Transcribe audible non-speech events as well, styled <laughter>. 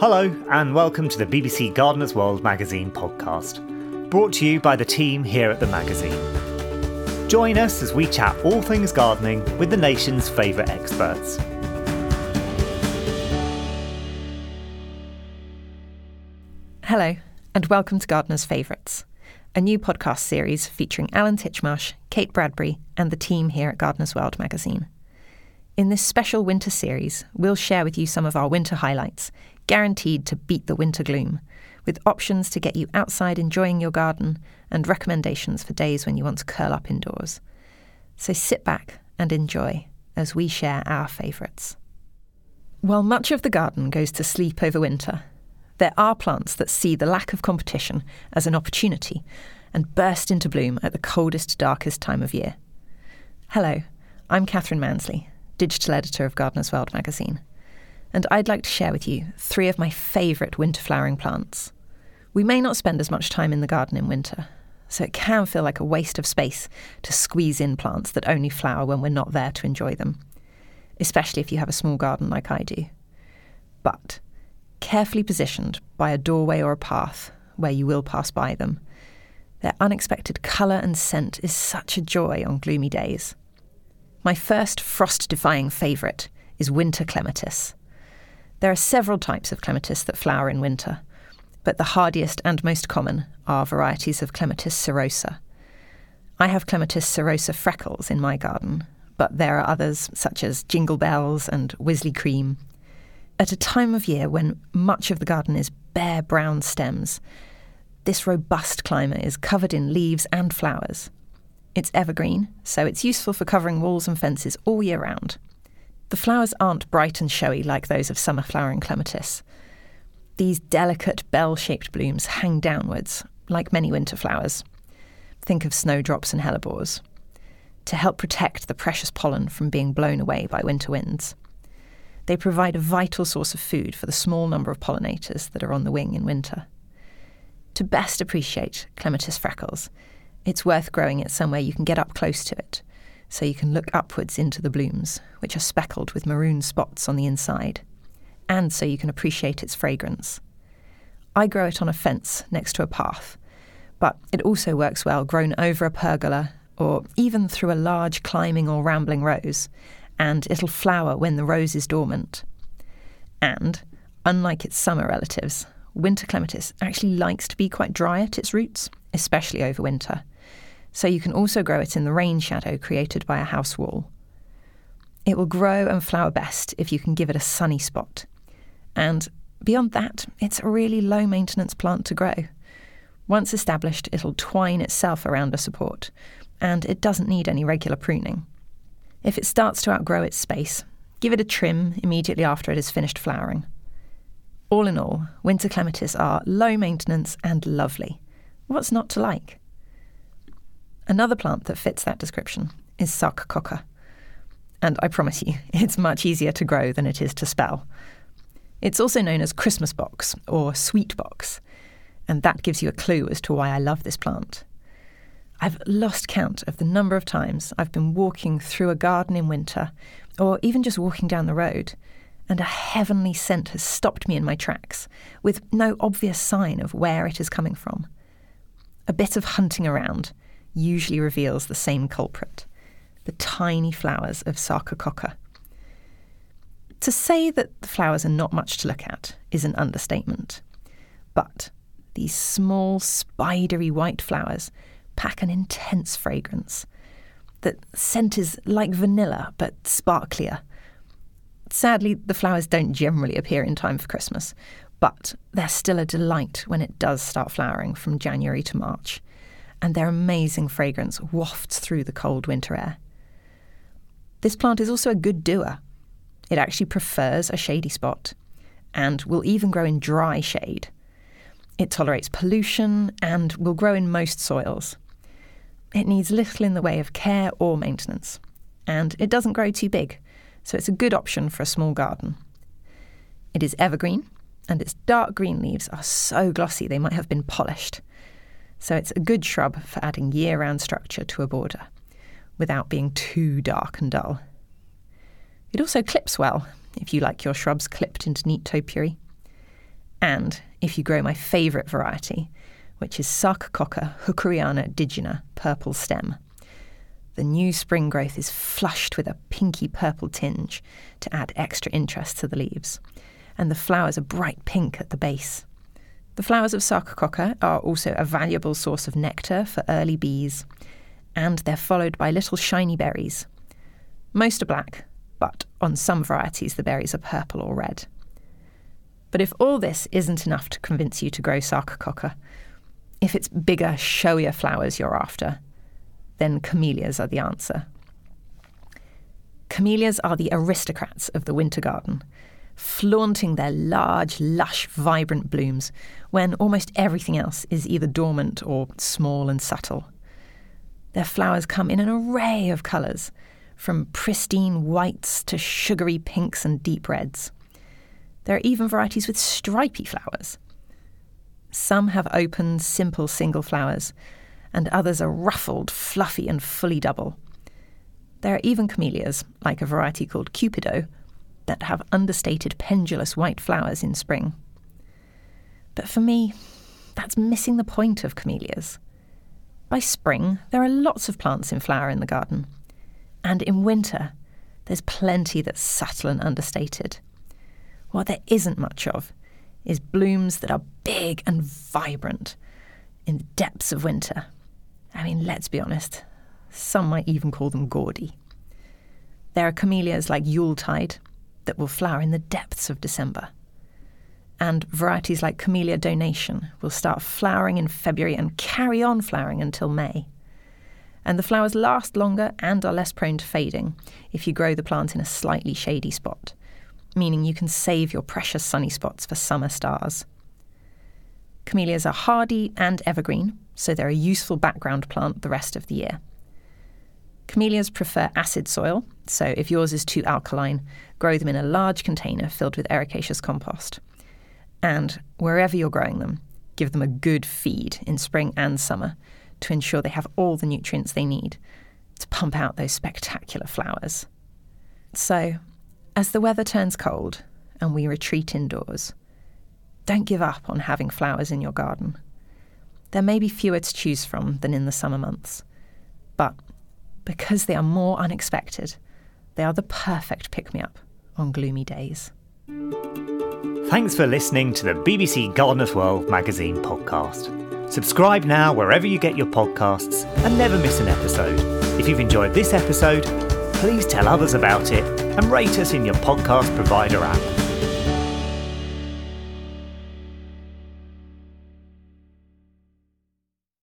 Hello, and welcome to the BBC Gardener's World magazine podcast, brought to you by the team here at the magazine. Join us as we chat all things gardening with the nation's favourite experts. Hello, and welcome to Gardener's Favourites, a new podcast series featuring Alan Titchmarsh, Kate Bradbury, and the team here at Gardener's World magazine. In this special winter series, we'll share with you some of our winter highlights, guaranteed to beat the winter gloom, with options to get you outside enjoying your garden and recommendations for days when you want to curl up indoors. So sit back and enjoy as we share our favourites. While much of the garden goes to sleep over winter, there are plants that see the lack of competition as an opportunity and burst into bloom at the coldest, darkest time of year. Hello, I'm Catherine Mansley, digital editor of Gardener's World magazine, and I'd like to share with you three of my favourite winter flowering plants. We may not spend as much time in the garden in winter, so it can feel like a waste of space to squeeze in plants that only flower when we're not there to enjoy them, especially if you have a small garden like I do. But carefully positioned by a doorway or a path where you will pass by them. Their unexpected colour and scent is such a joy on gloomy days. My first frost defying favourite is winter clematis. There are several types of clematis that flower in winter, but the hardiest and most common are varieties of clematis cirrhosa. I have clematis cirrhosa freckles in my garden, but there are others such as jingle bells and Wisley cream at a time of year when much of the garden is bare brown stems, this robust climber is covered in leaves and flowers. It's evergreen, so it's useful for covering walls and fences all year round. The flowers aren't bright and showy like those of summer flowering clematis. These delicate bell shaped blooms hang downwards, like many winter flowers. Think of snowdrops and hellebores, to help protect the precious pollen from being blown away by winter winds. They provide a vital source of food for the small number of pollinators that are on the wing in winter. To best appreciate clematis freckles, it's worth growing it somewhere you can get up close to it, so you can look upwards into the blooms, which are speckled with maroon spots on the inside, and so you can appreciate its fragrance. I grow it on a fence next to a path, but it also works well grown over a pergola or even through a large climbing or rambling rose, and it'll flower when the rose is dormant. And, unlike its summer relatives, winter clematis actually likes to be quite dry at its roots, especially over winter. So you can also grow it in the rain shadow created by a house wall. It will grow and flower best if you can give it a sunny spot. And beyond that, it's a really low maintenance plant to grow. Once established, it'll twine itself around a support, and it doesn't need any regular pruning. If it starts to outgrow its space, give it a trim immediately after it has finished flowering. All in all, winter clematis are low maintenance and lovely. What's not to like? Another plant that fits that description is sarcococca. And I promise you, <laughs> it's much easier to grow than it is to spell. It's also known as Christmas box or sweet box, and that gives you a clue as to why I love this plant. I've lost count of the number of times I've been walking through a garden in winter, or even just walking down the road, and a heavenly scent has stopped me in my tracks, with no obvious sign of where it is coming from. A bit of hunting around usually reveals the same culprit the tiny flowers of Sarcococca. To say that the flowers are not much to look at is an understatement. But these small, spidery white flowers pack an intense fragrance. The scent is like vanilla, but sparklier. Sadly, the flowers don't generally appear in time for Christmas, but they're still a delight when it does start flowering from January to March, and their amazing fragrance wafts through the cold winter air. This plant is also a good doer. It actually prefers a shady spot and will even grow in dry shade. It tolerates pollution and will grow in most soils. It needs little in the way of care or maintenance, and it doesn't grow too big, so it's a good option for a small garden. It is evergreen, and its dark green leaves are so glossy they might have been polished. So it's a good shrub for adding year round structure to a border without being too dark and dull. It also clips well, if you like your shrubs clipped into neat topiary. and if you grow my favourite variety, which is Sarcococca hookeriana digyna purple stem. The new spring growth is flushed with a pinky purple tinge to add extra interest to the leaves, and the flowers are bright pink at the base. The flowers of Sarcococca are also a valuable source of nectar for early bees, and they're followed by little shiny berries. Most are black, but on some varieties the berries are purple or red. But if all this isn't enough to convince you to grow Sarcococca, if it's bigger, showier flowers you're after, then camellias are the answer. Camellias are the aristocrats of the winter garden, flaunting their large, lush, vibrant blooms when almost everything else is either dormant or small and subtle. Their flowers come in an array of colours, from pristine whites to sugary pinks and deep reds. There are even varieties with stripy flowers. Some have open, simple single flowers, and others are ruffled, fluffy, and fully double. There are even camellias, like a variety called Cupido, that have understated pendulous white flowers in spring. But for me, that's missing the point of camellias. By spring, there are lots of plants in flower in the garden. And in winter, there's plenty that's subtle and understated. What there isn't much of is blooms that are big and vibrant in the depths of winter. I mean, let's be honest, some might even call them gaudy. There are camellias like Yuletide that will flower in the depths of December. And varieties like Camellia Donation will start flowering in February and carry on flowering until May. And the flowers last longer and are less prone to fading if you grow the plant in a slightly shady spot meaning you can save your precious sunny spots for summer stars. Camellias are hardy and evergreen, so they're a useful background plant the rest of the year. Camellias prefer acid soil, so if yours is too alkaline, grow them in a large container filled with ericaceous compost. And wherever you're growing them, give them a good feed in spring and summer to ensure they have all the nutrients they need to pump out those spectacular flowers. So, as the weather turns cold and we retreat indoors, don't give up on having flowers in your garden. There may be fewer to choose from than in the summer months, but because they are more unexpected, they are the perfect pick me up on gloomy days. Thanks for listening to the BBC Gardener's World magazine podcast. Subscribe now wherever you get your podcasts and never miss an episode. If you've enjoyed this episode, please tell others about it and rate us in your podcast provider app.